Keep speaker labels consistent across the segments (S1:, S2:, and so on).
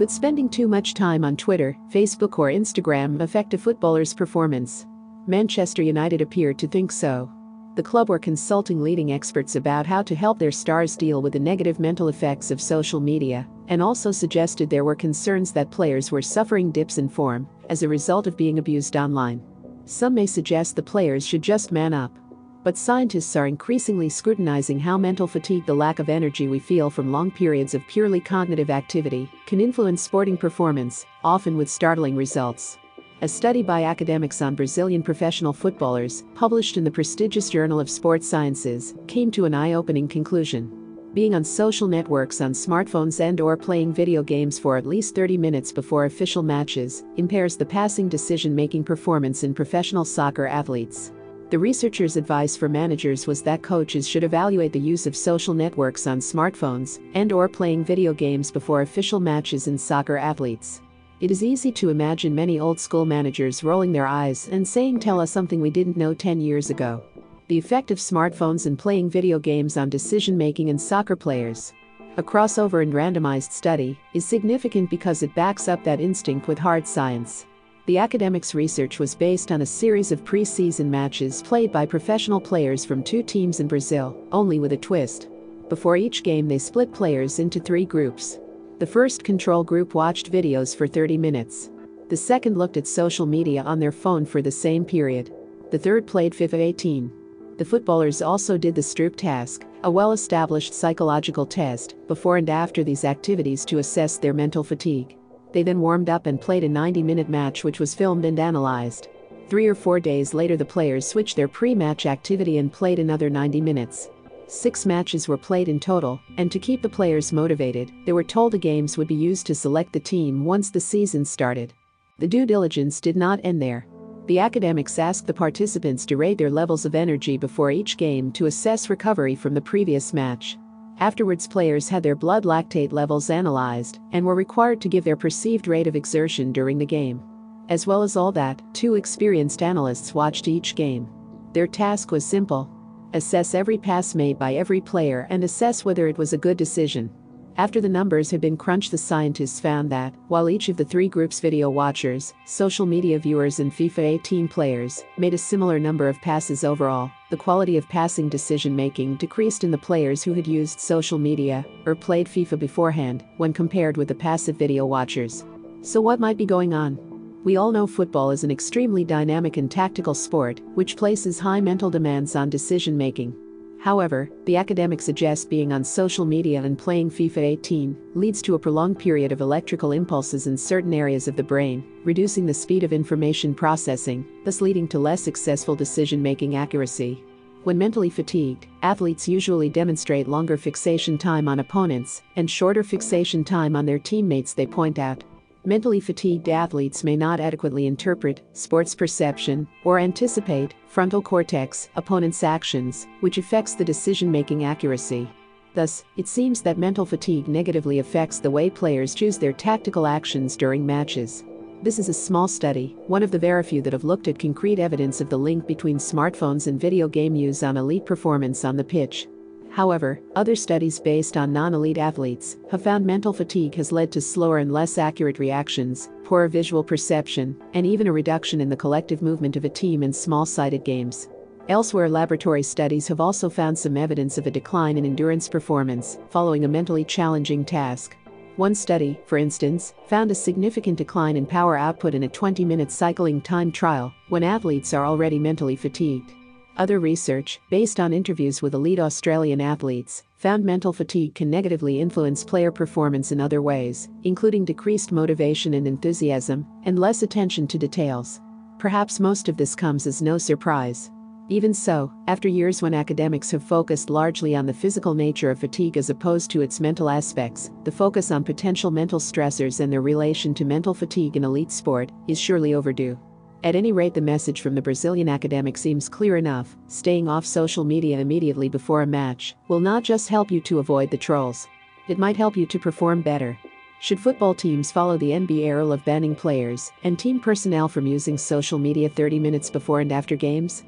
S1: Could spending too much time on Twitter, Facebook, or Instagram affect a footballer's performance? Manchester United appeared to think so. The club were consulting leading experts about how to help their stars deal with the negative mental effects of social media, and also suggested there were concerns that players were suffering dips in form as a result of being abused online. Some may suggest the players should just man up. But scientists are increasingly scrutinizing how mental fatigue, the lack of energy we feel from long periods of purely cognitive activity, can influence sporting performance, often with startling results. A study by academics on Brazilian professional footballers, published in the prestigious Journal of Sports Sciences, came to an eye-opening conclusion. Being on social networks on smartphones and or playing video games for at least 30 minutes before official matches impairs the passing decision-making performance in professional soccer athletes. The researchers' advice for managers was that coaches should evaluate the use of social networks on smartphones and or playing video games before official matches in soccer athletes. It is easy to imagine many old school managers rolling their eyes and saying tell us something we didn't know 10 years ago. The effect of smartphones and playing video games on decision making in soccer players. A crossover and randomized study is significant because it backs up that instinct with hard science. The academics' research was based on a series of pre-season matches played by professional players from two teams in Brazil, only with a twist. Before each game they split players into three groups. The first control group watched videos for 30 minutes. The second looked at social media on their phone for the same period. The third played FIFA 18. The footballers also did the Stroop task, a well-established psychological test, before and after these activities to assess their mental fatigue. They then warmed up and played a 90 minute match, which was filmed and analyzed. Three or four days later, the players switched their pre match activity and played another 90 minutes. Six matches were played in total, and to keep the players motivated, they were told the games would be used to select the team once the season started. The due diligence did not end there. The academics asked the participants to rate their levels of energy before each game to assess recovery from the previous match. Afterwards, players had their blood lactate levels analyzed and were required to give their perceived rate of exertion during the game. As well as all that, two experienced analysts watched each game. Their task was simple assess every pass made by every player and assess whether it was a good decision. After the numbers had been crunched, the scientists found that, while each of the three groups video watchers, social media viewers, and FIFA 18 players made a similar number of passes overall, the quality of passing decision making decreased in the players who had used social media or played FIFA beforehand when compared with the passive video watchers. So, what might be going on? We all know football is an extremely dynamic and tactical sport, which places high mental demands on decision making. However, the academics suggest being on social media and playing FIFA 18 leads to a prolonged period of electrical impulses in certain areas of the brain, reducing the speed of information processing, thus leading to less successful decision making accuracy. When mentally fatigued, athletes usually demonstrate longer fixation time on opponents and shorter fixation time on their teammates, they point out. Mentally fatigued athletes may not adequately interpret sports perception or anticipate frontal cortex opponent's actions, which affects the decision making accuracy. Thus, it seems that mental fatigue negatively affects the way players choose their tactical actions during matches. This is a small study, one of the very few that have looked at concrete evidence of the link between smartphones and video game use on elite performance on the pitch. However, other studies based on non elite athletes have found mental fatigue has led to slower and less accurate reactions, poorer visual perception, and even a reduction in the collective movement of a team in small sided games. Elsewhere, laboratory studies have also found some evidence of a decline in endurance performance following a mentally challenging task. One study, for instance, found a significant decline in power output in a 20 minute cycling time trial when athletes are already mentally fatigued. Other research, based on interviews with elite Australian athletes, found mental fatigue can negatively influence player performance in other ways, including decreased motivation and enthusiasm, and less attention to details. Perhaps most of this comes as no surprise. Even so, after years when academics have focused largely on the physical nature of fatigue as opposed to its mental aspects, the focus on potential mental stressors and their relation to mental fatigue in elite sport is surely overdue. At any rate, the message from the Brazilian academic seems clear enough staying off social media immediately before a match will not just help you to avoid the trolls, it might help you to perform better. Should football teams follow the NBA rule of banning players and team personnel from using social media 30 minutes before and after games?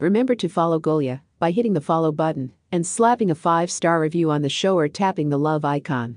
S1: Remember to follow Golia by hitting the follow button and slapping a 5-star review on the show or tapping the love icon.